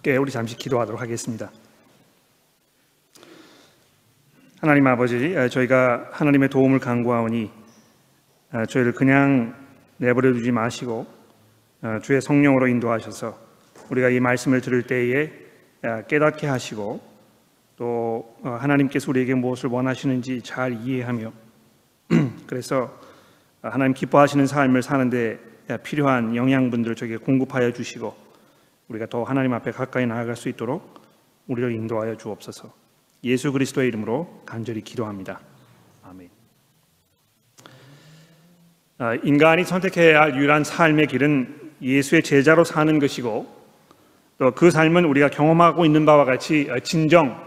함께 우리 잠시 기도하도록 하겠습니다. 하나님 아버지, 저희가 하나님의 도움을 간구하오니 저희를 그냥 내버려 두지 마시고 주의 성령으로 인도하셔서 우리가 이 말씀을 들을 때에 깨닫게 하시고 또 하나님께서 우리에게 무엇을 원하시는지 잘 이해하며 그래서 하나님 기뻐하시는 삶을 사는데 필요한 영양분들을 저에게 공급하여 주시고 우리가 더 하나님 앞에 가까이 나아갈 수 있도록 우리를 인도하여 주옵소서. 예수 그리스도의 이름으로 간절히 기도합니다. 아멘. 아, 인간이 선택해야 할 유일한 삶의 길은 예수의 제자로 사는 것이고 또 그 삶은 우리가 경험하고 있는 바와 같이 진정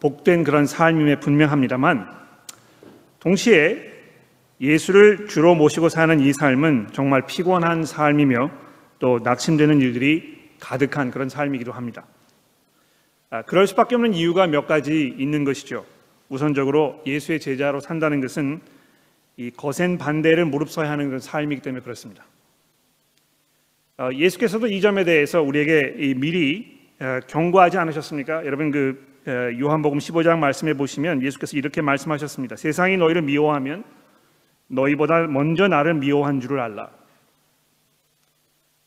복된 그런 삶임에 분명합니다만 동시에 예수를 주로 모시고 사는 이 삶은 정말 피곤한 삶이며 또 낙심되는 일들이 가득한 그런 삶이기도 합니다. 아, 그럴 수밖에 없는 이유가 몇 가지 있는 것이죠. 우선적으로 예수의 제자로 산다는 것은 이 거센 반대를 무릅써야 하는 그런 삶이기 때문에 그렇습니다. 어, 예수께서도 이 점에 대해서 우리에게 미리 어, 경고하지 않으셨습니까? 여러분 그 어, 요한복음 15장 말씀해 보시면 예수께서 이렇게 말씀하셨습니다. 세상이 너희를 미워하면 너희보다 먼저 나를 미워한 줄을 알라.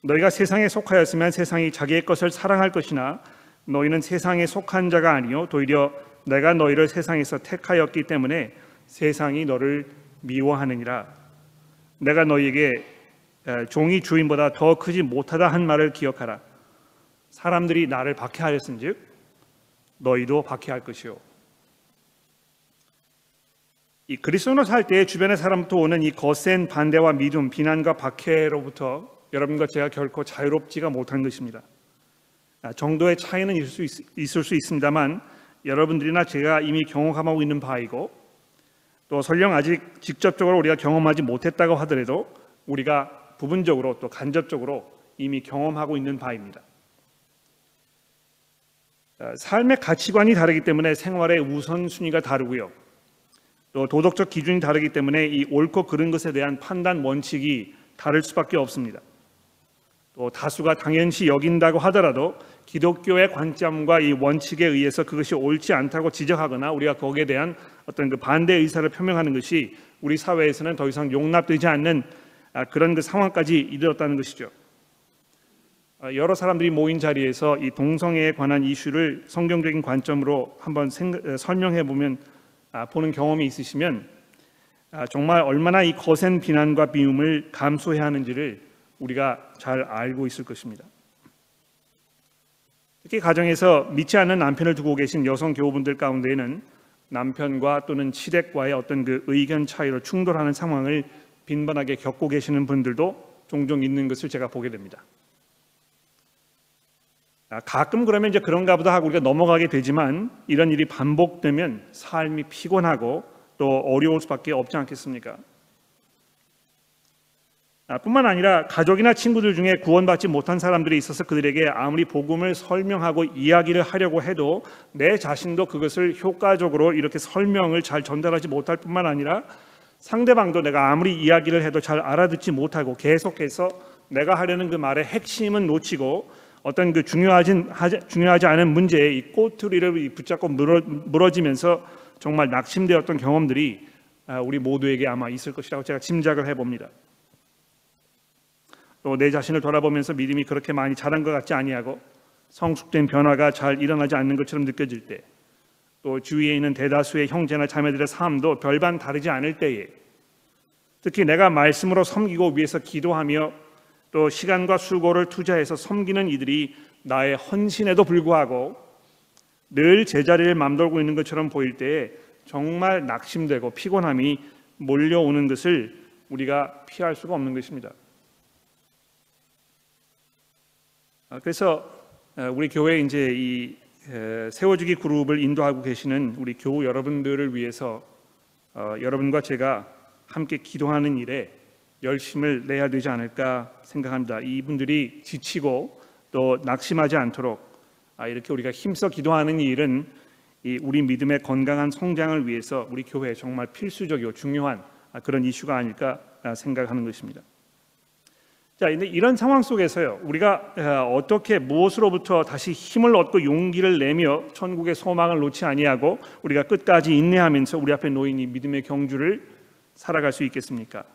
너희가 세상에 속하였으면 세상이 자기의 것을 사랑할 것이나 너희는 세상에 속한 자가 아니요 도리어 내가 너희를 세상에서 택하였기 때문에 세상이 너를 미워하느니라. 내가 너희에게 종이 주인보다 더 크지 못하다 한 말을 기억하라. 사람들이 나를 박해하였은즉 너희도 박해할 것이요. 이 그리스도로 살 때 주변의 사람부터 오는 이 거센 반대와 믿음, 비난과 박해로부터 여러분과 제가 결코 자유롭지가 못한 것입니다. 아, 정도의 차이는 있을 수, 있, 있을 수 있습니다만 여러분들이나 제가 이미 경험하고 있는 바이고 또 설령 아직 직접적으로 우리가 경험하지 못했다고 하더라도 우리가 부분적으로 또 간접적으로 이미 경험하고 있는 바입니다. 아, 삶의 가치관이 다르기 때문에 생활의 우선순위가 다르고요. 또 도덕적 기준이 다르기 때문에 이 옳고 그른 것에 대한 판단 원칙이 다를 수밖에 없습니다. 또 다수가 당연시 여긴다고 하더라도 기독교의 관점과 이 원칙에 의해서 그것이 옳지 않다고 지적하거나 우리가 거기에 대한 어떤 그 반대 의사를 표명하는 것이 우리 사회에서는 더 이상 용납되지 않는 아, 그런 그 상황까지 이르렀다는 것이죠. 아, 여러 사람들이 모인 자리에서 이 동성애에 관한 이슈를 성경적인 관점으로 한번 설명해 보면 아, 보는 경험이 있으시면 정말 얼마나 이 거센 비난과 비움을 감수해야 하는지를 우리가 잘 알고 있을 것입니다. 특히 가정에서 믿지 않는 남편을 두고 계신 여성 교우분들 가운데에는 남편과 또는 시댁과의 어떤 그 의견 차이로 충돌하는 상황을 빈번하게 겪고 계시는 분들도 종종 있는 것을 제가 보게 됩니다. 아, 가끔 그러면 이제 그런가 보다 하고 우리가 넘어가게 되지만 이런 일이 반복되면 삶이 피곤하고 또 어려울 수밖에 없지 않겠습니까? 아, 뿐만 아니라 가족이나 친구들 중에 구원받지 못한 사람들이 있어서 그들에게 아무리 복음을 설명하고 이야기를 하려고 해도 내 자신도 그것을 효과적으로 이렇게 설명을 잘 전달하지 못할 뿐만 아니라 상대방도 내가 아무리 이야기를 해도 잘 알아듣지 못하고 계속해서 내가 하려는 그 말의 핵심은 놓치고 어떤 그 중요하진 중요하지 않은 문제에 이 꼬투리를 붙잡고 물어, 물어지면서 정말 낙심되었던 경험들이 아, 우리 모두에게 아마 있을 것이라고 제가 짐작을 해봅니다. 또 내 자신을 돌아보면서 믿음이 그렇게 많이 자란 것 같지 아니하고 성숙된 변화가 잘 일어나지 않는 것처럼 느껴질 때, 또 주위에 있는 대다수의 형제나 자매들의 삶도 별반 다르지 않을 때에, 특히 내가 말씀으로 섬기고 위해서 기도하며 또 시간과 수고를 투자해서 섬기는 이들이 나의 헌신에도 불구하고 늘 제자리를 맘돌고 있는 것처럼 보일 때에 정말 낙심되고 피곤함이 몰려오는 것을 우리가 피할 수가 없는 것입니다. 아, 그래서 어, 우리 교회 이제 이 세워주기 그룹을 인도하고 계시는 우리 교우 여러분들을 위해서 어, 여러분과 제가 함께 기도하는 일에 열심을 내야 되지 않을까 생각합니다. 이분들이 지치고 또 낙심하지 않도록 아, 이렇게 우리가 힘써 기도하는 일은 우리 믿음의 건강한 성장을 위해서 우리 교회에 정말 필수적이고 중요한 아, 그런 이슈가 아닐까 생각하는 것입니다. 자, 근데 이런 상황 속에서요, 우리가 어, 어떻게 무엇으로부터 다시 힘을 얻고 용기를 내며 천국의 소망을 놓지 아니하고 우리가 끝까지 인내하면서 우리 앞에 놓인 이 믿음의 경주를 살아갈 수 있겠습니까?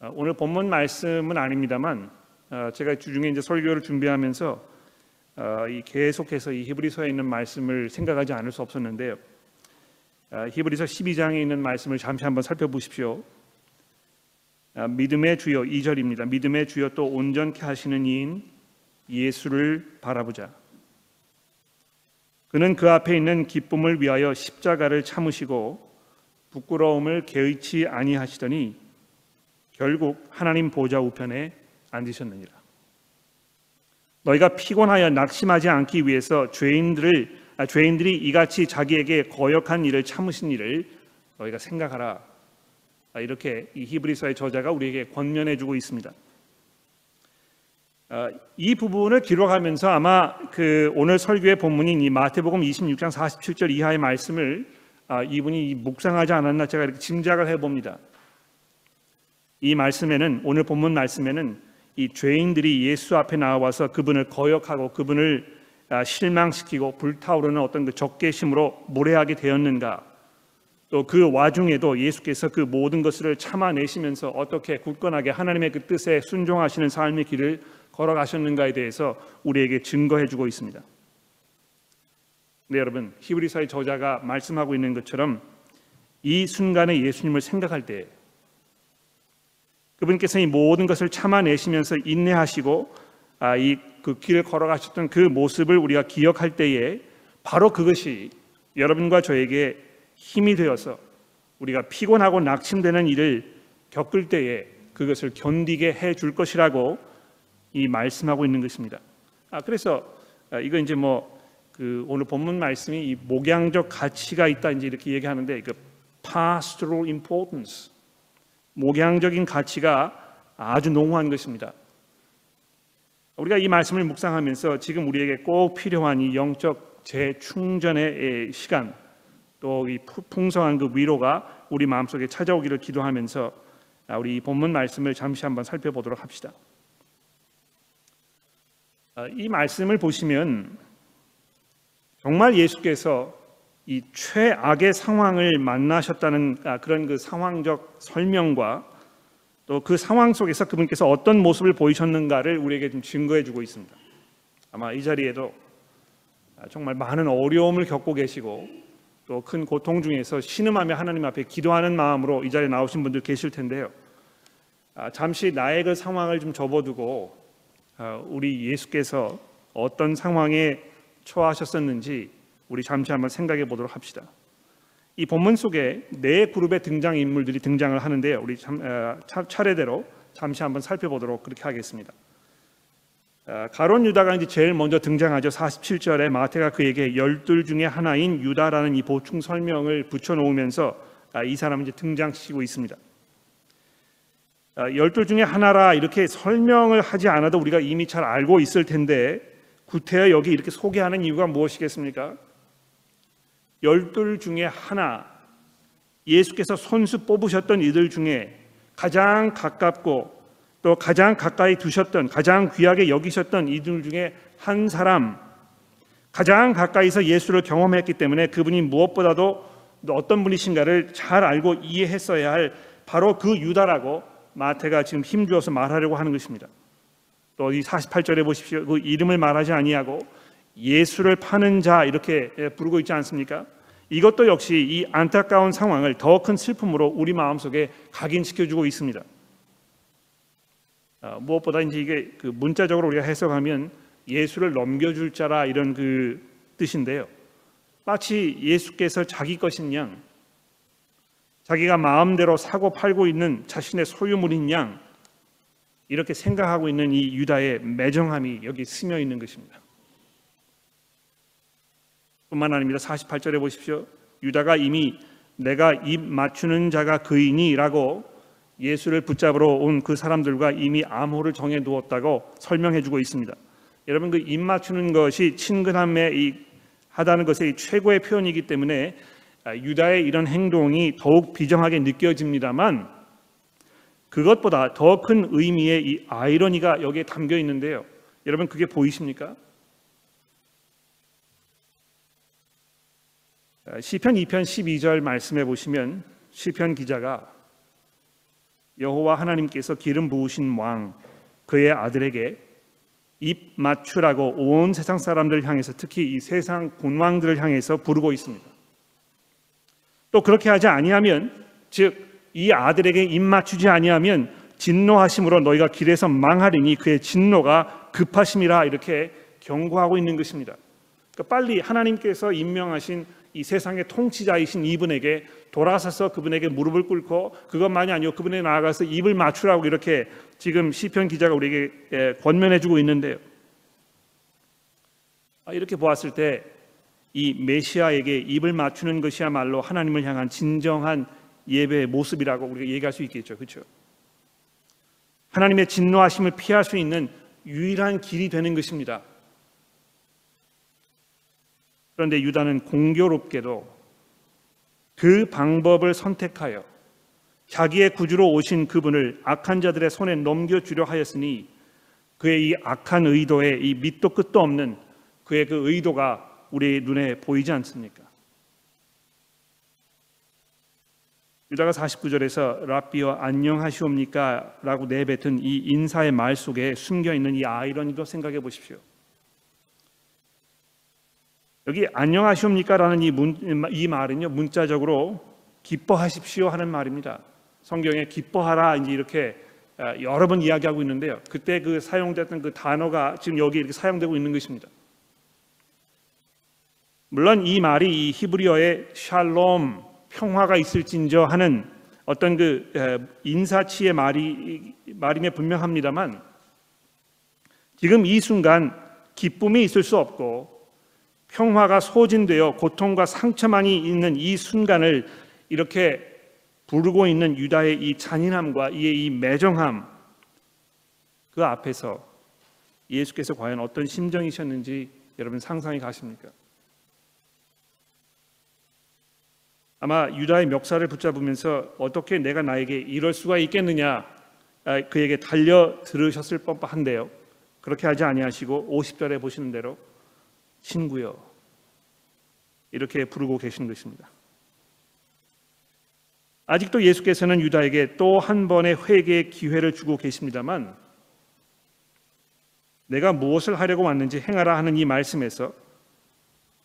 어, 오늘 본문 말씀은 아닙니다만 어, 제가 주중에 이제 설교를 준비하면서 이 계속해서 이 히브리서에 있는 말씀을 생각하지 않을 수 없었는데요. 히브리서 12장에 있는 말씀을 잠시 한번 살펴보십시오. 아, 믿음의 주여 2절입니다. 믿음의 주여 또 온전케 하시는 이인 예수를 바라보자. 그는 그 앞에 있는 기쁨을 위하여 십자가를 참으시고 부끄러움을 개의치 아니하시더니 결국 하나님 보좌 우편에 앉으셨느니라. 너희가 피곤하여 낙심하지 않기 위해서 죄인들을 아, 죄인들이 이같이 자기에게 거역한 일을 참으신 일을 너희가 생각하라. 아, 이렇게 이 히브리서의 저자가 우리에게 권면해주고 있습니다. 아, 이 부분을 기록하면서 아마 그 오늘 설교의 본문인 이 마태복음 26장 47절 이하의 말씀을 아, 이분이 묵상하지 않았나 제가 이렇게 짐작을 해봅니다. 이 말씀에는 오늘 본문 말씀에는 이 죄인들이 예수 앞에 나와서 그분을 거역하고 그분을 실망시키고 불타오르는 어떤 그 적개심으로 모래하게 되었는가 또 그 와중에도 예수께서 그 모든 것을 참아내시면서 어떻게 굳건하게 하나님의 그 뜻에 순종하시는 삶의 길을 걸어가셨는가에 대해서 우리에게 증거해주고 있습니다. 네, 여러분 히브리서의 저자가 말씀하고 있는 것처럼 이 순간에 예수님을 생각할 때 그분께서 이 모든 것을 참아내시면서 인내하시고 아, 이그 길을 걸어가셨던 그 모습을 우리가 기억할 때에 바로 그것이 여러분과 저에게 힘이 되어서 우리가 피곤하고 낙심되는 일을 겪을 때에 그것을 견디게 해 줄 것이라고 이 말씀하고 있는 것입니다. 아 그래서 아, 이거 이제 뭐 그 오늘 본문 말씀이 이 목양적 가치가 있다 이제 이렇게 얘기하는데 그 pastoral importance 목양적인 가치가 아주 농후한 것입니다. 우리가 이 말씀을 묵상하면서 지금 우리에게 꼭 필요한 이 영적 재충전의 시간 또 이 풍성한 그 위로가 우리 마음속에 찾아오기를 기도하면서 아, 우리 이 본문 말씀을 잠시 한번 살펴보도록 합시다. 아, 이 말씀을 보시면 정말 예수께서 이 최악의 상황을 만나셨다는 아, 그런 그 상황적 설명과 또 그 상황 속에서 그분께서 어떤 모습을 보이셨는가를 우리에게 좀 증거해 주고 있습니다. 아마 이 자리에도 정말 많은 어려움을 겪고 계시고 또 큰 고통 중에서 신음하며 하나님 앞에 기도하는 마음으로 이 자리에 나오신 분들 계실 텐데요. 아, 잠시 나의 그 상황을 좀 접어두고 아, 우리 예수께서 어떤 상황에 처하셨었는지 우리 잠시 한번 생각해 보도록 합시다. 이 본문 속에 네 그룹의 등장 인물들이 등장을 하는데요. 우리 참, 아, 차례대로 잠시 한번 살펴보도록 그렇게 하겠습니다. 아, 가론 유다가 이제 제일 먼저 등장하죠. 47절에 마태가 그에게 열둘 중에 하나인 유다라는 이 보충 설명을 붙여 놓으면서 아, 이 사람은 이제 등장시키고 있습니다. 아, 열둘 중에 하나라 이렇게 설명을 하지 않아도 우리가 이미 잘 알고 있을 텐데 구태여 여기 이렇게 소개하는 이유가 무엇이겠습니까? 열둘 중에 하나 예수께서 손수 뽑으셨던 이들 중에 가장 가깝고 또 가장 가까이 두셨던 가장 귀하게 여기셨던 이들 중에 한 사람 가장 가까이서 예수를 경험했기 때문에 그분이 무엇보다도 어떤 분이신가를 잘 알고 이해했어야 할 바로 그 유다라고 마태가 지금 힘주어서 말하려고 하는 것입니다. 또 이 48절에 보십시오. 그 이름을 말하지 아니하고 예수를 파는 자 이렇게 부르고 있지 않습니까? 이것도 역시 이 안타까운 상황을 더 큰 슬픔으로 우리 마음속에 각인시켜 주고 있습니다. 어, 무엇보다 이제 이게 그 문자적으로 우리가 해석하면 예수를 넘겨줄 자라 이런 그 뜻인데요. 마치 예수께서 자기 것인 양, 자기가 마음대로 사고 팔고 있는 자신의 소유물인 양 이렇게 생각하고 있는 이 유다의 매정함이 여기 스며 있는 것입니다. 뿐만 아닙니다. 48절에 보십시오. 유다가 이미 내가 입 맞추는 자가 그이니라고 예수를 붙잡으러 온 그 사람들과 이미 암호를 정해 두었다고 설명해 주고 있습니다. 여러분 그 입 맞추는 것이 친근함에 이 하다는 것의 최고의 표현이기 때문에 아, 유다의 이런 행동이 더욱 비정하게 느껴집니다만 그것보다 더 큰 의미의 이 아이러니가 여기에 담겨 있는데요. 여러분 그게 보이십니까? 시편 2편 12절 말씀해 보시면 시편 기자가 여호와 하나님께서 기름 부으신 왕 그의 아들에게 입 맞추라고 온 세상 사람들 향해서 특히 이 세상 군왕들을 향해서 부르고 있습니다. 또 그렇게 하지 아니하면 즉 이 아들에게 입 맞추지 아니하면 진노하심으로 너희가 길에서 망하리니 그의 진노가 급하심이라 이렇게 경고하고 있는 것입니다. 그러니까 빨리 하나님께서 임명하신 이 세상의 통치자이신 이분에게 돌아서서 그분에게 무릎을 꿇고 그것만이 아니고 그분에 나아가서 입을 맞추라고 이렇게 지금 시편 기자가 우리에게 예, 권면해주고 있는데요. 아, 이렇게 보았을 때 이 메시아에게 입을 맞추는 것이야말로 하나님을 향한 진정한 예배의 모습이라고 우리가 얘기할 수 있겠죠. 그렇죠? 하나님의 진노하심을 피할 수 있는 유일한 길이 되는 것입니다. 그런데 유다는 공교롭게도 그 방법을 선택하여 자기의 구주로 오신 그분을 악한 자들의 손에 넘겨주려 하였으니 그의 이 악한 의도에 이 밑도 끝도 없는 그의 그 의도가 우리 눈에 보이지 않습니까? 유다가 49절에서 랍비어 안녕하시옵니까? 라고 내뱉은 이 인사의 말 속에 숨겨 있는 이 아이러니도 생각해 보십시오. 여기 안녕하시옵니까? 라는 이, 문, 이 말은요, 문자적으로 기뻐하십시오 하는 말입니다. 성경에 기뻐하라 이제 이렇게 아, 여러 번 이야기하고 있는데요. 그때 그 사용됐던 그 단어가 지금 여기 이렇게 사용되고 있는 것입니다. 물론 이 말이 이 히브리어의 샬롬 평화가 있을진저 하는 어떤 그 인사치의 말이 말임에 분명합니다만 지금 이 순간 기쁨이 있을 수 없고 평화가 소진되어 고통과 상처만이 있는 이 순간을 이렇게 부르고 있는 유다의 이 잔인함과 이의 이 매정함 그 앞에서 예수께서 과연 어떤 심정이셨는지 여러분 상상이 가십니까? 아마 유다의 멱살을 붙잡으면서 어떻게 내가 나에게 이럴 수가 있겠느냐 아, 그에게 달려 들으셨을 법한데요. 그렇게 하지 아니하시고 50절에 보시는 대로 친구여 이렇게 부르고 계신 것입니다. 아직도 예수께서는 유다에게 또 한 번의 회개의 기회를 주고 계십니다만 내가 무엇을 하려고 왔는지 행하라 하는 이 말씀에서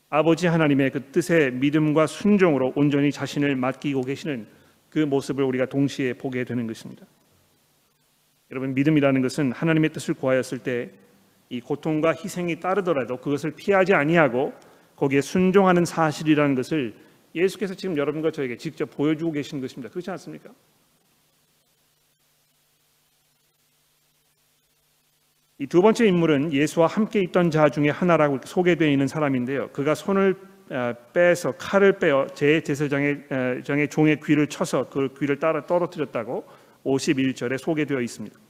아버지 하나님의 그 뜻에 믿음과 순종으로 온전히 자신을 맡기고 계시는 그 모습을 우리가 동시에 보게 되는 것입니다. 여러분 믿음이라는 것은 하나님의 뜻을 구하였을 때 이 고통과 희생이 따르더라도 그것을 피하지 아니하고 거기에 순종하는 사실이라는 것을 예수께서 지금 여러분과 저에게 직접 보여주고 계신 것입니다. 그렇지 않습니까? 이 두 번째 인물은 예수와 함께 있던 자 중에 하나라고 소개되어 있는 사람인데요. 그가 손을 빼서 칼을 빼어 제 제사장의 장의 종의 귀를 쳐서 그 귀를 따라 떨어뜨렸다고 51절에 소개되어 있습니다.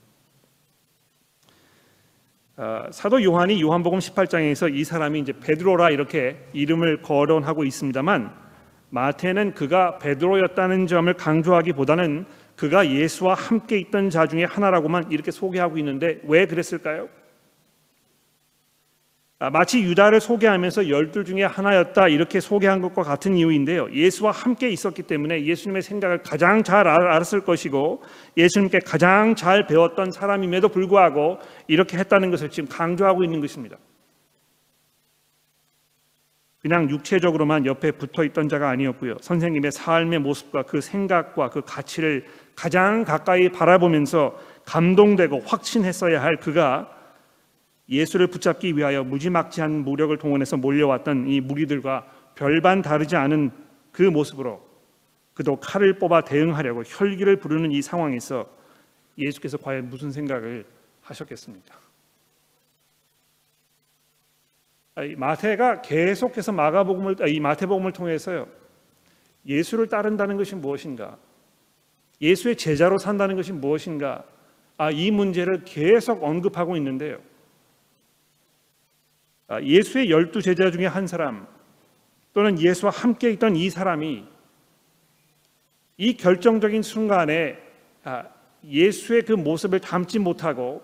아, 사도 요한이 요한복음 18장에서 이 사람이 이제 베드로라 이렇게 이름을 거론하고 있습니다만 마태는 그가 베드로였다는 점을 강조하기보다는 그가 예수와 함께 있던 자 중에 하나라고만 이렇게 소개하고 있는데 왜 그랬을까요? 아, 마치 유다를 소개하면서 열둘 중에 하나였다 이렇게 소개한 것과 같은 이유인데요. 예수와 함께 있었기 때문에 예수님의 생각을 가장 잘 알았을 것이고 예수님께 가장 잘 배웠던 사람임에도 불구하고 이렇게 했다는 것을 지금 강조하고 있는 것입니다. 그냥 육체적으로만 옆에 붙어 있던 자가 아니었고요. 선생님의 삶의 모습과 그 생각과 그 가치를 가장 가까이 바라보면서 감동되고 확신했어야 할 그가 예수를 붙잡기 위하여 무지막지한 무력을 동원해서 몰려왔던 이 무리들과 별반 다르지 않은 그 모습으로 그도 칼을 뽑아 대응하려고 혈기를 부르는 이 상황에서 예수께서 과연 무슨 생각을 하셨겠습니까? 마태가 계속해서 마가복음을 이 마태복음을 통해서요 예수를 따른다는 것이 무엇인가 예수의 제자로 산다는 것이 무엇인가? 아, 이 문제를 계속 언급하고 있는데요. 아, 예수의 열두 제자 중에 한 사람 또는 예수와 함께 있던 이 사람이 이 결정적인 순간에 아, 예수의 그 모습을 담지 못하고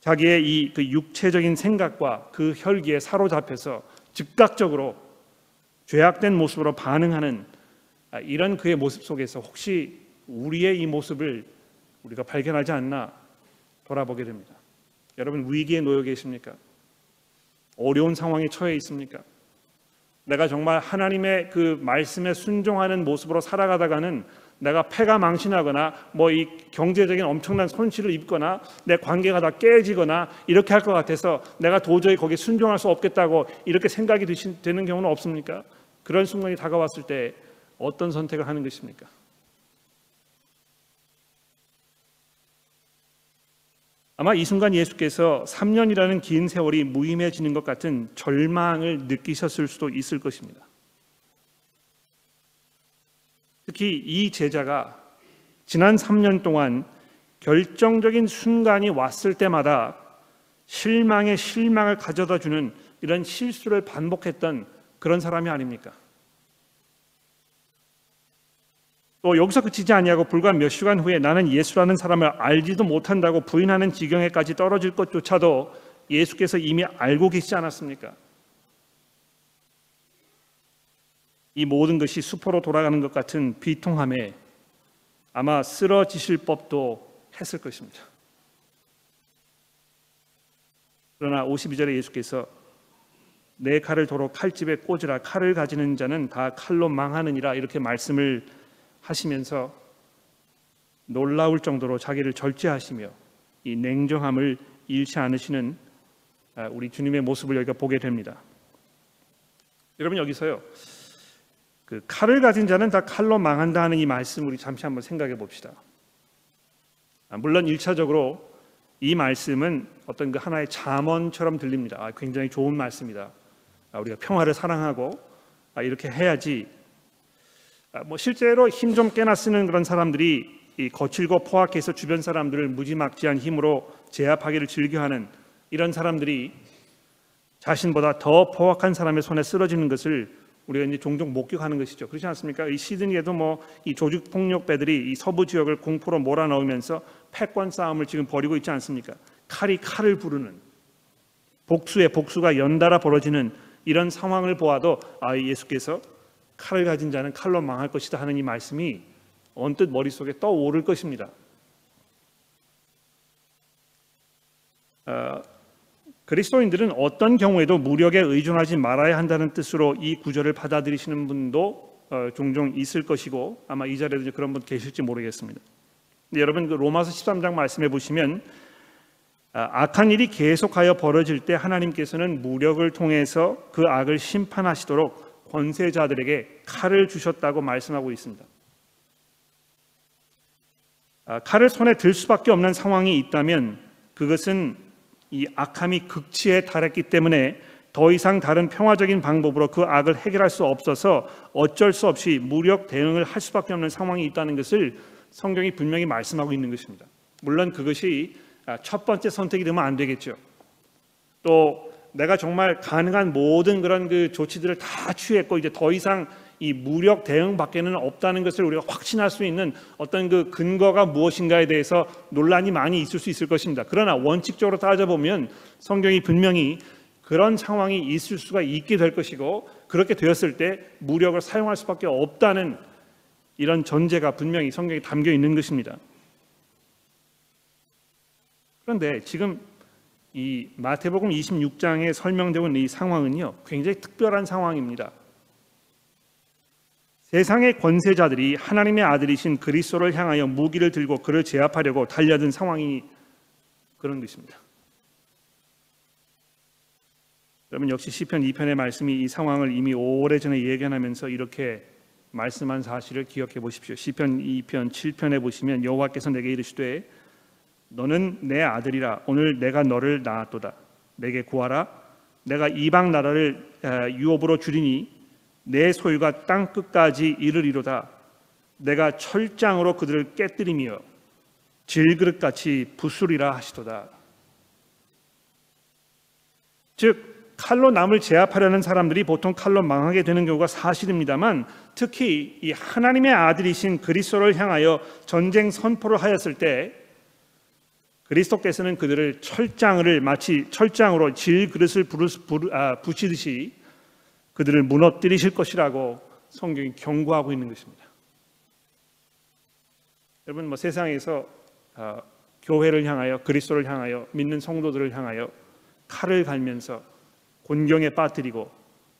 자기의 이 그 육체적인 생각과 그 혈기에 사로잡혀서 즉각적으로 죄악된 모습으로 반응하는 아, 이런 그의 모습 속에서 혹시 우리의 이 모습을 우리가 발견하지 않나 돌아보게 됩니다. 여러분 위기에 놓여 계십니까? 어려운 상황에 처해 있습니까? 내가 정말 하나님의 그 말씀에 순종하는 모습으로 살아가다가는 내가 패가 망신하거나 뭐 이 경제적인 엄청난 손실을 입거나 내 관계가 다 깨지거나 이렇게 할 것 같아서 내가 도저히 거기에 순종할 수 없겠다고 이렇게 생각이 되는 경우는 없습니까? 그런 순간이 다가왔을 때 어떤 선택을 하는 것입니까? 아마 이 순간 예수께서 3년이라는 긴 세월이 무의미해지는 것 같은 절망을 느끼셨을 수도 있을 것입니다. 특히 이 제자가 지난 3년 동안 결정적인 순간이 왔을 때마다 실망에 실망을 가져다 주는 이런 실수를 반복했던 그런 사람이 아닙니까? 또 여기서 그치지 아니하고 불과 몇 시간 후에 나는 예수라는 사람을 알지도 못한다고 부인하는 지경에까지 떨어질 것조차도 예수께서 이미 알고 계시지 않았습니까? 이 모든 것이 수포로 돌아가는 것 같은 비통함에 아마 쓰러지실 법도 했을 것입니다. 그러나 52절에 예수께서 내 칼을 도로 칼집에 꽂으라 칼을 가지는 자는 다 칼로 망하느니라 이렇게 말씀을 하시면서 놀라울 정도로 자기를 절제하시며 이 냉정함을 잃지 않으시는 아, 우리 주님의 모습을 여기가 보게 됩니다. 여러분 여기서요. 그 칼을 가진 자는 다 칼로 망한다 하는 이 말씀 우리 잠시 한번 생각해 봅시다. 아, 물론 일차적으로 이 말씀은 어떤 그 하나의 잠언처럼 들립니다. 아, 굉장히 좋은 말씀이다. 아, 우리가 평화를 사랑하고 이렇게 해야지. 뭐 실제로 힘 좀 깨나 쓰는 그런 사람들이 거칠고 포악해서 주변 사람들을 무지막지한 힘으로 제압하기를 즐겨하는 이런 사람들이 자신보다 더 포악한 사람의 손에 쓰러지는 것을 우리가 이제 종종 목격하는 것이죠. 그렇지 않습니까? 이 시드니에도 뭐 이 조직 폭력배들이 이 서부 지역을 공포로 몰아넣으면서 패권 싸움을 지금 벌이고 있지 않습니까? 칼이 칼을 부르는 복수에 복수가 연달아 벌어지는 이런 상황을 보아도 아 예수께서 칼을 가진 자는 칼로 망할 것이다 하는 이 말씀이 언뜻 머릿속에 떠오를 것입니다. 어, 그리스도인들은 어떤 경우에도 무력에 의존하지 말아야 한다는 뜻으로 이 구절을 받아들이시는 분도 어, 종종 있을 것이고 아마 이 자리에도 그런 분 계실지 모르겠습니다. 근데 여러분 그 로마서 13장 말씀해 보시면 아, 악한 일이 계속하여 벌어질 때 하나님께서는 무력을 통해서 그 악을 심판하시도록 권세자들에게 칼을 주셨다고 말씀하고 있습니다. 아, 칼을 손에 들 수밖에 없는 상황이 있다면 그것은 이 악함이 극치에 달했기 때문에 더 이상 다른 평화적인 방법으로 그 악을 해결할 수 없어서 어쩔 수 없이 무력 대응을 할 수밖에 없는 상황이 있다는 것을 성경이 분명히 말씀하고 있는 것입니다. 물론 그것이 아, 첫 번째 선택이 되면 안 되겠죠. 또 내가 정말 가능한 모든 그런 그 조치들을 다 취했고 이제 더 이상 이 무력 대응밖에는 없다는 것을 우리가 확신할 수 있는 어떤 그 근거가 무엇인가에 대해서 논란이 많이 있을 수 있을 것입니다. 그러나 원칙적으로 따져보면 성경이 분명히 그런 상황이 있을 수가 있게 될 것이고 그렇게 되었을 때 무력을 사용할 수밖에 없다는 이런 전제가 분명히 성경에 담겨 있는 것입니다. 그런데 지금 이 마태복음 26장에 설명되고 있는 이 상황은요 굉장히 특별한 상황입니다. 세상의 권세자들이 하나님의 아들이신 그리스도를 향하여 무기를 들고 그를 제압하려고 달려든 상황이 그런 것입니다. 여러분 역시 시편 2편의 말씀이 이 상황을 이미 오래전에 예견하면서 이렇게 말씀한 사실을 기억해 보십시오. 시편 2편 7편에 보시면 여호와께서 내게 이르시되 너는 내 아들이라 오늘 내가 너를 낳았도다. 내게 구하라. 내가 이방 나라를 유업으로 주리니 내 소유가 땅 끝까지 이르리로다. 내가 철장으로 그들을 깨뜨리며 질그릇같이 부수리라 하시도다. 즉 칼로 남을 제압하려는 사람들이 보통 칼로 망하게 되는 경우가 사실입니다만 특히 이 하나님의 아들이신 그리스도를 향하여 전쟁 선포를 하였을 때 그리스도께서는 그들을 철장을 마치 철장으로 질 그릇을 아, 부시듯이 그들을 무너뜨리실 것이라고 성경이 경고하고 있는 것입니다. 여러분 뭐 세상에서 어, 교회를 향하여 그리스도를 향하여 믿는 성도들을 향하여 칼을 갈면서 곤경에 빠뜨리고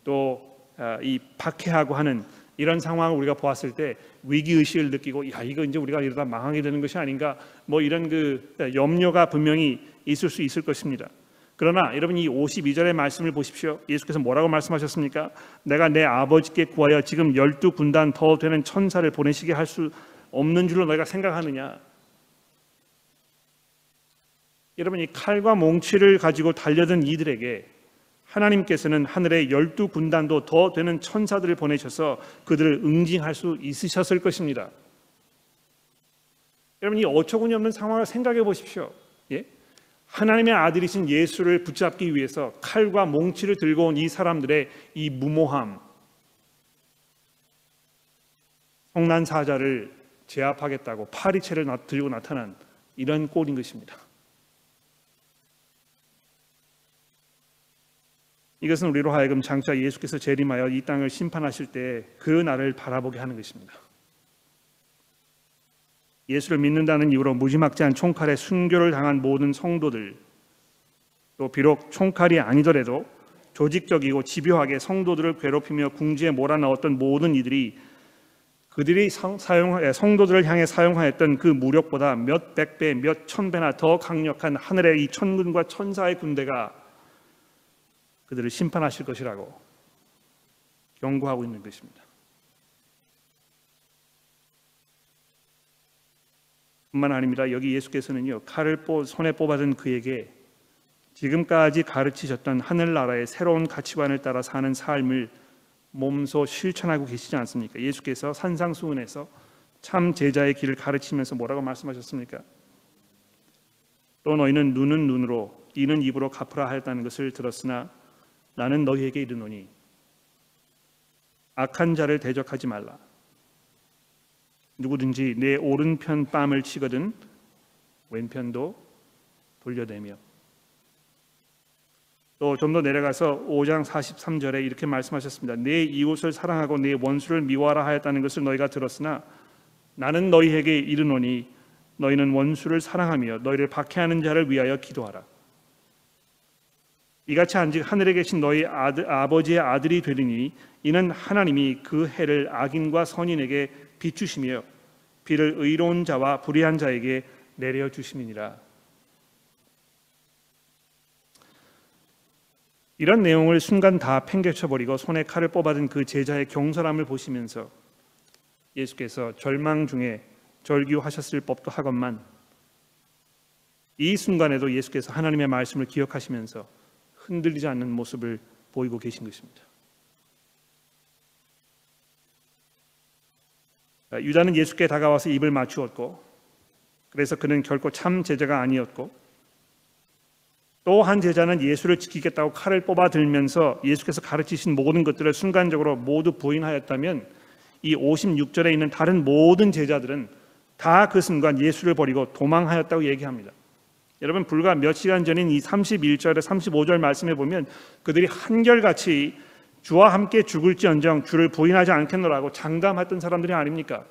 또이 어, 박해하고 하는 이런 상황을 우리가 보았을 때 위기 의식을 느끼고 야 이거 이제 우리가 이러다 망하게 되는 것이 아닌가 뭐 이런 그 염려가 분명히 있을 수 있을 것입니다. 그러나 여러분 이 52절의 말씀을 보십시오. 예수께서 뭐라고 말씀하셨습니까? 내가 내 아버지께 구하여 지금 열두 군단 더 되는 천사를 보내시게 할 수 없는 줄로 너희가 생각하느냐? 여러분 이 칼과 몽치를 가지고 달려든 이들에게 하나님께서는 하늘에 열두 군단도 더 되는 천사들을 보내셔서 그들을 응징할 수 있으셨을 것입니다. 여러분 이 어처구니 없는 상황을 생각해 보십시오. 예? 하나님의 아들이신 예수를 붙잡기 위해서 칼과 몽치를 들고 온 이 사람들의 이 무모함, 성난 사자를 제압하겠다고 파리채를 들고 나타난 이런 꼴인 것입니다. 이것은 우리로 하여금 장차 예수께서 재림하여 이 땅을 심판하실 때 그 날을 바라보게 하는 것입니다. 예수를 믿는다는 이유로 무지막지한 총칼에 순교를 당한 모든 성도들 또 비록 총칼이 아니더라도 조직적이고 집요하게 성도들을 괴롭히며 궁지에 몰아넣었던 모든 이들이 그들이 사용 성도들을 향해 사용하였던 그 무력보다 몇 백 배, 몇 천 배나 더 강력한 하늘의 이 천군과 천사의 군대가 그들을 심판하실 것이라고 경고하고 있는 것입니다. 뿐만 아닙니다. 여기 예수께서는요 칼을 손에 뽑아든 그에게 지금까지 가르치셨던 하늘나라의 새로운 가치관을 따라 사는 삶을 몸소 실천하고 계시지 않습니까? 예수께서 산상수훈에서 참 제자의 길을 가르치면서 뭐라고 말씀하셨습니까? 또 너희는 눈은 눈으로 이는 입으로 갚으라 하였다는 것을 들었으나 나는 너희에게 이르노니 악한 자를 대적하지 말라. 누구든지 내 오른편 뺨을 치거든 왼편도 돌려대며 또 좀 더 내려가서 5장 43절에 이렇게 말씀하셨습니다. 내 이웃을 사랑하고 내 원수를 미워하라 하였다는 것을 너희가 들었으나 나는 너희에게 이르노니 너희는 원수를 사랑하며 너희를 박해하는 자를 위하여 기도하라. 이같이 한즉 하늘에 계신 너희 아들, 아버지의 아들이 되리니 이는 하나님이 그 해를 악인과 선인에게 비추시며 비를 의로운 자와 불의한 자에게 내려 주심이니라. 이런 내용을 순간 다 팽개쳐 버리고 손에 칼을 뽑아든 그 제자의 경솔함을 보시면서 예수께서 절망 중에 절규하셨을 법도 하건만 이 순간에도 예수께서 하나님의 말씀을 기억하시면서 흔들리지 않는 모습을 보이고 계신 것입니다. 유다는 예수께 다가와서 입을 맞추었고 그래서 그는 결코 참 제자가 아니었고 또 한 제자는 예수를 지키겠다고 칼을 뽑아 들면서 예수께서 가르치신 모든 것들을 순간적으로 모두 부인하였다면 이 56절에 있는 다른 모든 제자들은 다 그 순간 예수를 버리고 도망하였다고 얘기합니다. 여러분 불과 몇 시간 전인 이 31절에 35절 말씀해 보면 그들이 한결같이 주와 함께 죽을지언정 주를 부인하지 않겠노라고 장담했던 사람들이 아닙니까?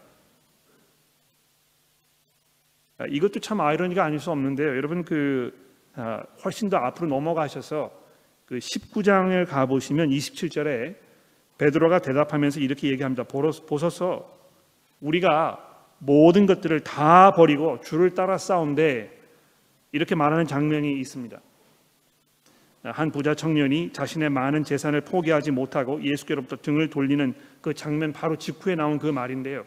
아, 이것도 참 아이러니가 아닐 수 없는데요. 여러분 그 아, 훨씬 더 앞으로 넘어가셔서 그 19장을 가 보시면 27절에 베드로가 대답하면서 이렇게 얘기합니다. 보소서 우리가 모든 것들을 다 버리고 주를 따라 싸운데 이렇게 말하는 장면이 있습니다. 한 부자 청년이 자신의 많은 재산을 포기하지 못하고 예수께로부터 등을 돌리는 그 장면 바로 직후에 나온 그 말인데요.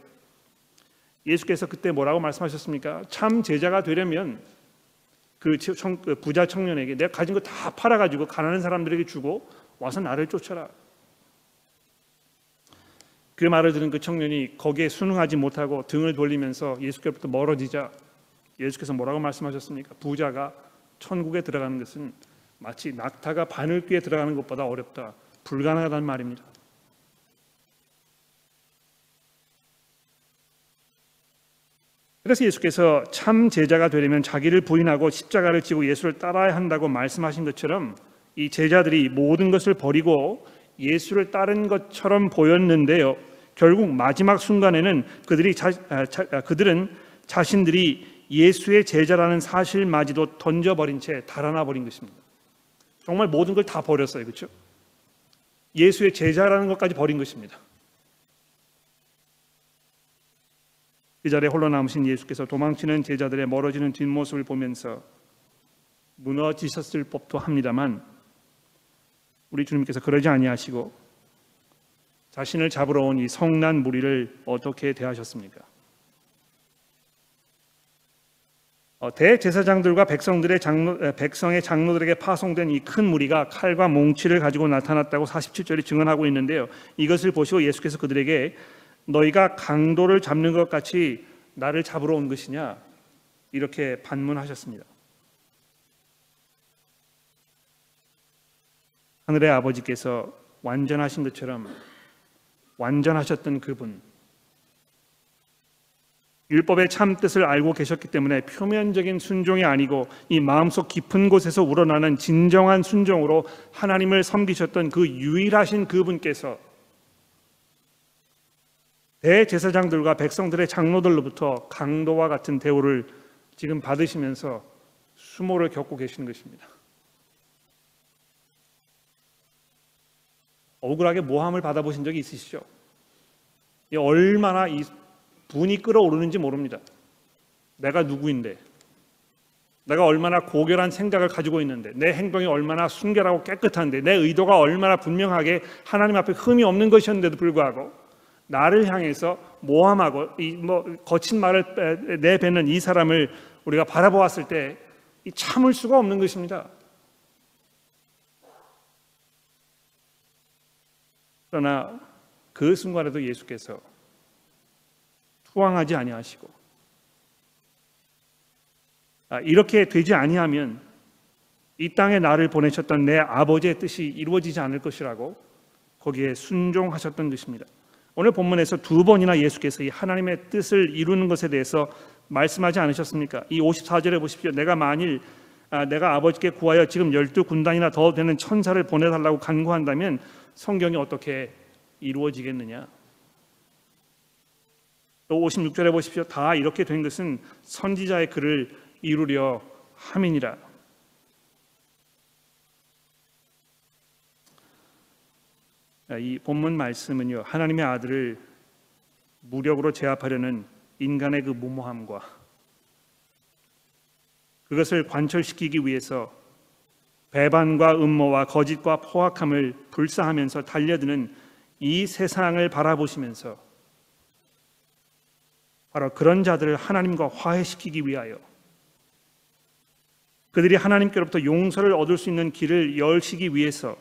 예수께서 그때 뭐라고 말씀하셨습니까? 참 제자가 되려면 그, 그 부자 청년에게 내가 가진 거 다 팔아 가지고 가난한 사람들에게 주고 와서 나를 쫓아라. 그 말을 들은 그 청년이 거기에 순응하지 못하고 등을 돌리면서 예수께로부터 멀어지자 예수께서 뭐라고 말씀하셨습니까? 부자가 천국에 들어가는 것은 마치 낙타가 바늘귀에 들어가는 것보다 어렵다. 불가능하다는 말입니다. 그래서 예수께서 참 제자가 되려면 자기를 부인하고 십자가를 지고 예수를 따라야 한다고 말씀하신 것처럼 이 제자들이 모든 것을 버리고 예수를 따른 것처럼 보였는데요. 결국 마지막 순간에는 그들이 자, 아, 자, 아, 그들은 자신들이 예수의 제자라는 사실마저도 던져버린 채 달아나 버린 것입니다. 정말 모든 걸 다 버렸어요, 그렇죠? 예수의 제자라는 것까지 버린 것입니다. 그 자리에 홀로 남으신 예수께서 도망치는 제자들의 멀어지는 뒷모습을 보면서 무너지셨을 법도 합니다만 우리 주님께서 그러지 아니하시고 자신을 잡으러 온 이 성난 무리를 어떻게 대하셨습니까? 어, 대제사장들과 백성들의 장로, 백성의 장로들에게 파송된 이 큰 무리가 칼과 몽치를 가지고 나타났다고 47절이 증언하고 있는데요. 이것을 보시고 예수께서 그들에게 너희가 강도를 잡는 것 같이 나를 잡으러 온 것이냐 이렇게 반문하셨습니다. 하늘의 아버지께서 완전하신 것처럼 완전하셨던 그분 율법의 참 뜻을 알고 계셨기 때문에 표면적인 순종이 아니고 이 마음속 깊은 곳에서 우러나는 진정한 순종으로 하나님을 섬기셨던 그 유일하신 그분께서 대제사장들과 백성들의 장로들로부터 강도와 같은 대우를 지금 받으시면서 수모를 겪고 계시는 것입니다. 억울하게 모함을 받아보신 적이 있으시죠? 얼마나 이 분이 끓어오르는지 모릅니다. 내가 누구인데, 내가 얼마나 고결한 생각을 가지고 있는데, 내 행동이 얼마나 순결하고 깨끗한데, 내 의도가 얼마나 분명하게 하나님 앞에 흠이 없는 것이었는데도 불구하고 나를 향해서 모함하고 이뭐 거친 말을 내뱉는 이 사람을 우리가 바라보았을 때 참을 수가 없는 것입니다. 그러나 그 순간에도 예수께서 투항하지 아니하시고 아, 이렇게 되지 아니하면 이 땅에 나를 보내셨던 내 아버지의 뜻이 이루어지지 않을 것이라고 거기에 순종하셨던 것입니다. 오늘 본문에서 두 번이나 예수께서 이 하나님의 뜻을 이루는 것에 대해서 말씀하지 않으셨습니까? 이 54절에 보십시오. 내가 만일 아, 내가 아버지께 구하여 지금 열두 군단이나 더 되는 천사를 보내달라고 간구한다면 성경이 어떻게 이루어지겠느냐? 또 56절에 보십시오. 다 이렇게 된 것은 선지자의 글을 이루려 함이니라. 이 본문 말씀은요 하나님의 아들을 무력으로 제압하려는 인간의 그 무모함과 그것을 관철시키기 위해서 배반과 음모와 거짓과 포악함을 불사하면서 달려드는 이 세상을 바라보시면서 바로 그런 자들을 하나님과 화해시키기 위하여 그들이 하나님께로부터 용서를 얻을 수 있는 길을 열시기 위해서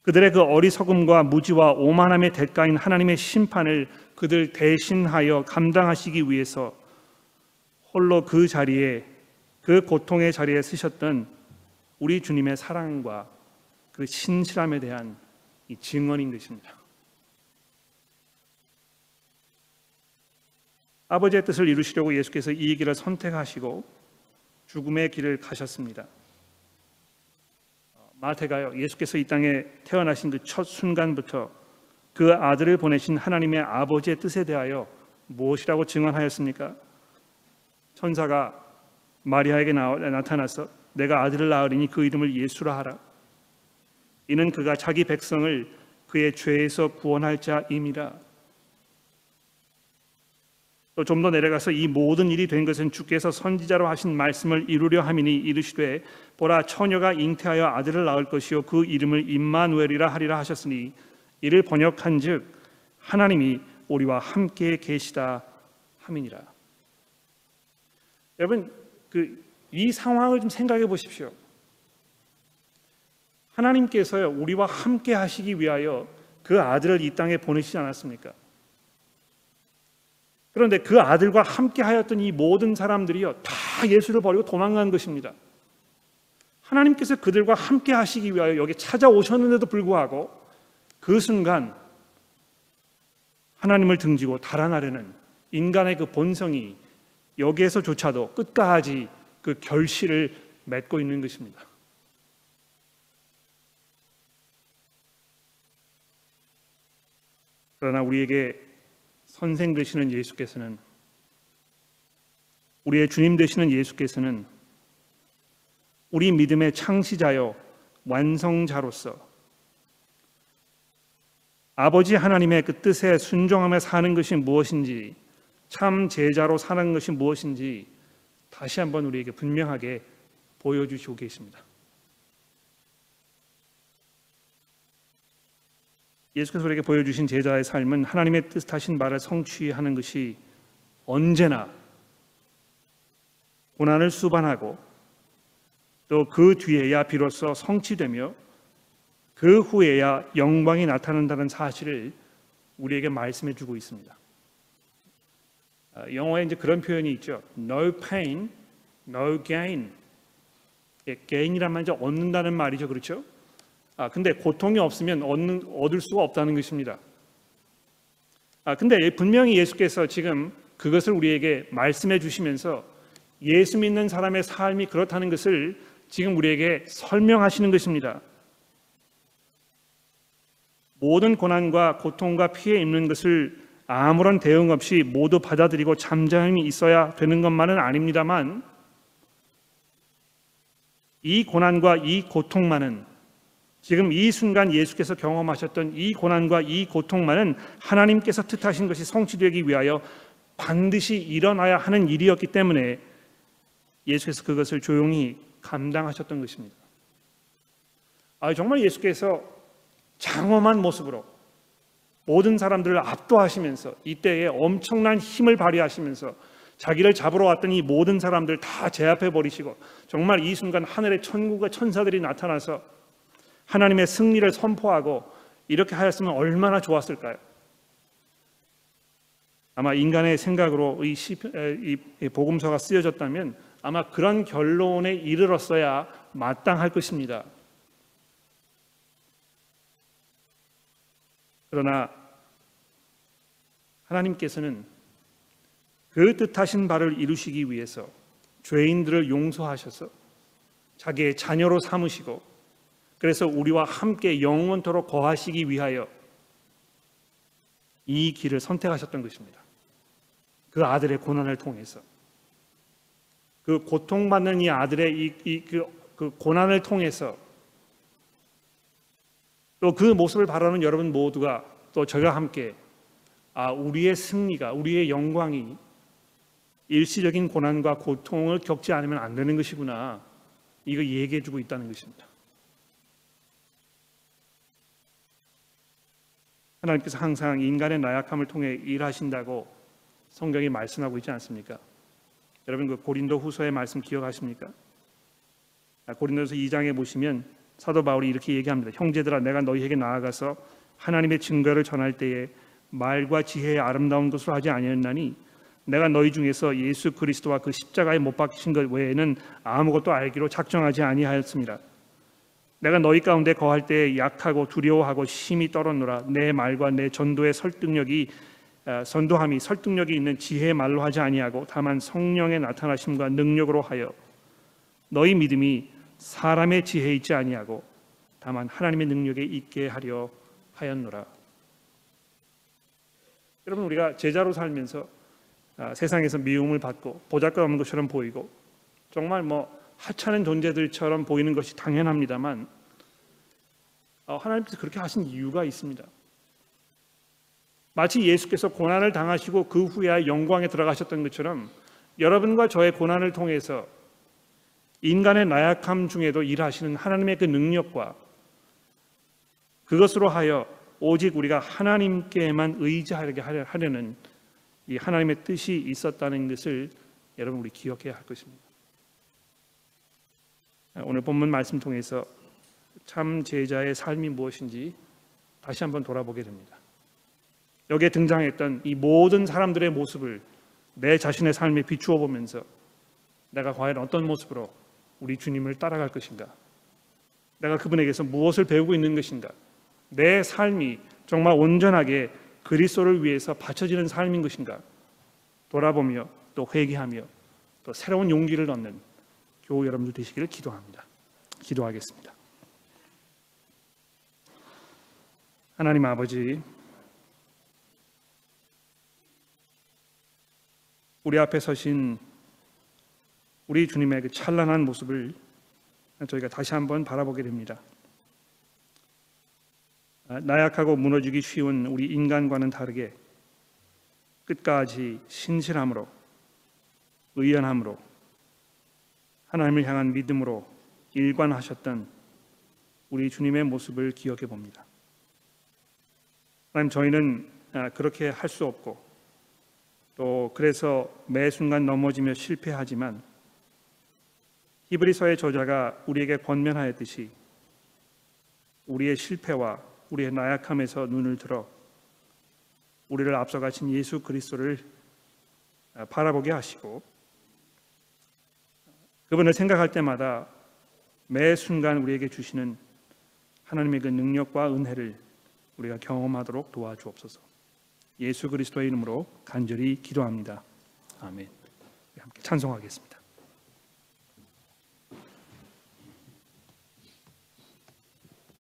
그들의 그 어리석음과 무지와 오만함의 대가인 하나님의 심판을 그들 대신하여 감당하시기 위해서 홀로 그 자리에 그 고통의 자리에 쓰셨던 우리 주님의 사랑과 그 신실함에 대한 이 증언인 것입니다. 아버지의 뜻을 이루시려고 예수께서 이 길을 선택하시고 죽음의 길을 가셨습니다. 마태가요 예수께서 이 땅에 태어나신 그 첫 순간부터 그 아들을 보내신 하나님의 아버지의 뜻에 대하여 무엇이라고 증언하였습니까? 천사가 마리아에게 나타나서 내가 아들을 낳으리니 그 이름을 예수라 하라. 이는 그가 자기 백성을 그의 죄에서 구원할 자임이라. 또 좀 더 내려가서 이 모든 일이 된 것은 주께서 선지자로 하신 말씀을 이루려 함이니 이르시되 보라 처녀가 잉태하여 아들을 낳을 것이요 그 이름을 임마누엘이라 하리라 하셨으니 이를 번역한즉 하나님이 우리와 함께 계시다 함이니라. 여러분 그 이 상황을 좀 생각해 보십시오. 하나님께서 우리와 함께 하시기 위하여 그 아들을 이 땅에 보내시지 않았습니까? 그런데 그 아들과 함께 하였던 이 모든 사람들이요 다 예수를 버리고 도망간 것입니다. 하나님께서 그들과 함께 하시기 위하여 여기 찾아오셨는데도 불구하고 그 순간 하나님을 등지고 달아나려는 인간의 그 본성이 여기에서조차도 끝까지 그 결실을 맺고 있는 것입니다. 그러나 우리에게 선생 되시는 예수께서는 우리의 주님 되시는 예수께서는 우리 믿음의 창시자요 완성자로서 아버지 하나님의 그 뜻에 순종하며 사는 것이 무엇인지 참 제자로 사는 것이 무엇인지 다시 한번 우리에게 분명하게 보여주시고 계십니다. 예수께서 우리에게 보여주신 제자의 삶은 하나님의 뜻하신 말을 성취하는 것이 언제나 고난을 수반하고 또 그 뒤에야 비로소 성취되며 그 후에야 영광이 나타난다는 사실을 우리에게 말씀해 주고 있습니다. 아, 영어에 이제 그런 표현이 있죠. No pain, no gain. 예, gain이란 말이 얻는다는 말이죠, 그렇죠? 아, 근데 고통이 없으면 얻는, 얻을 수가 없다는 것입니다. 아, 근데 분명히 예수께서 지금 그것을 우리에게 말씀해 주시면서 예수 믿는 사람의 삶이 그렇다는 것을 지금 우리에게 설명하시는 것입니다. 모든 고난과 고통과 피해 입는 것을 아무런 대응 없이 모두 받아들이고 잠잠히 있어야 되는 것만은 아닙니다만 이 고난과 이 고통만은 지금 이 순간 예수께서 경험하셨던 이 고난과 이 고통만은 하나님께서 뜻하신 것이 성취되기 위하여 반드시 일어나야 하는 일이었기 때문에 예수께서 그것을 조용히 감당하셨던 것입니다. 아, 정말 예수께서 장엄한 모습으로 모든 사람들을 압도하시면서 이때에 엄청난 힘을 발휘하시면서 자기를 잡으러 왔던 이 모든 사람들 다 제압해 버리시고 정말 이 순간 하늘에 천국과 천사들이 나타나서 하나님의 승리를 선포하고 이렇게 하였으면 얼마나 좋았을까요? 아마 인간의 생각으로 이, 시, 이 복음서가 쓰여졌다면 아마 그런 결론에 이르렀어야 마땅할 것입니다. 그러나 하나님께서는 그 뜻하신 바를 이루시기 위해서 죄인들을 용서하셔서 자기의 자녀로 삼으시고 그래서 우리와 함께 영원토록 거하시기 위하여 이 길을 선택하셨던 것입니다. 그 아들의 고난을 통해서 그 고통받는 이 아들의 이, 이 그, 그 고난을 통해서 또 그 모습을 바라는 여러분 모두가 또 저와 함께 아 우리의 승리가 우리의 영광이 일시적인 고난과 고통을 겪지 않으면 안 되는 것이구나 이거 얘기해주고 있다는 것입니다. 하나님께서 항상 인간의 나약함을 통해 일하신다고 성경이 말씀하고 있지 않습니까? 여러분 그 고린도 후서의 말씀 기억하십니까? 아, 고린도서 2장에 보시면 사도 바울이 이렇게 얘기합니다. 형제들아 내가 너희에게 나아가서 하나님의 증거를 전할 때에 말과 지혜의 아름다운 것으로 하지 아니었나니 내가 너희 중에서 예수 그리스도와 그 십자가에 못 박히신 것 외에는 아무것도 알기로 작정하지 아니하였습니다. 내가 너희 가운데 거할 때 약하고 두려워하고 심히 떨었노라 내 말과 내 전도의 설득력이 아, 선도함이 설득력이 있는 지혜의 말로 하지 아니하고 다만 성령의 나타나심과 능력으로 하여 너희 믿음이 사람의 지혜에 있지 아니하고 다만 하나님의 능력에 있게 하려 하였노라. 여러분 우리가 제자로 살면서 아, 세상에서 미움을 받고 보잘것없는 것처럼 보이고 정말 뭐 하찮은 존재들처럼 보이는 것이 당연합니다만 어, 하나님께서 그렇게 하신 이유가 있습니다. 마치 예수께서 고난을 당하시고 그 후에 영광에 들어가셨던 것처럼 여러분과 저의 고난을 통해서 인간의 나약함 중에도 일하시는 하나님의 그 능력과 그것으로 하여 오직 우리가 하나님께만 의지하게 하려는 이 하나님의 뜻이 있었다는 것을 여러분 우리 기억해야 할 것입니다. 오늘 본문 말씀 통해서 참 제자의 삶이 무엇인지 다시 한번 돌아보게 됩니다. 여기에 등장했던 이 모든 사람들의 모습을 내 자신의 삶에 비추어 보면서 내가 과연 어떤 모습으로 우리 주님을 따라갈 것인가 내가 그분에게서 무엇을 배우고 있는 것인가? 내 삶이 정말 온전하게 그리스도를 위해서 바쳐지는 삶인 것인가? 돌아보며 또 회개하며 또 새로운 용기를 얻는 교우 여러분들 되시기를 기도합니다. 기도하겠습니다. 하나님 아버지, 우리 앞에 서신 우리 주님의 그 찬란한 모습을 저희가 다시 한번 바라보게 됩니다. 아, 나약하고 무너지기 쉬운 우리 인간과는 다르게 끝까지 신실함으로 의연함으로 하나님을 향한 믿음으로 일관하셨던 우리 주님의 모습을 기억해 봅니다. 하나님 저희는 아, 그렇게 할 수 없고 또 그래서 매 순간 넘어지며 실패하지만 히브리서의 저자가 우리에게 권면하였듯이 우리의 실패와 우리의 나약함에서 눈을 들어 우리를 앞서가신 예수 그리스도를 아, 바라보게 하시고 그분을 생각할 때마다 매 순간 우리에게 주시는 하나님의 그 능력과 은혜를 우리가 경험하도록 도와주옵소서. 예수 그리스도의 이름으로 간절히 기도합니다. 아멘. 함께 찬송하겠습니다.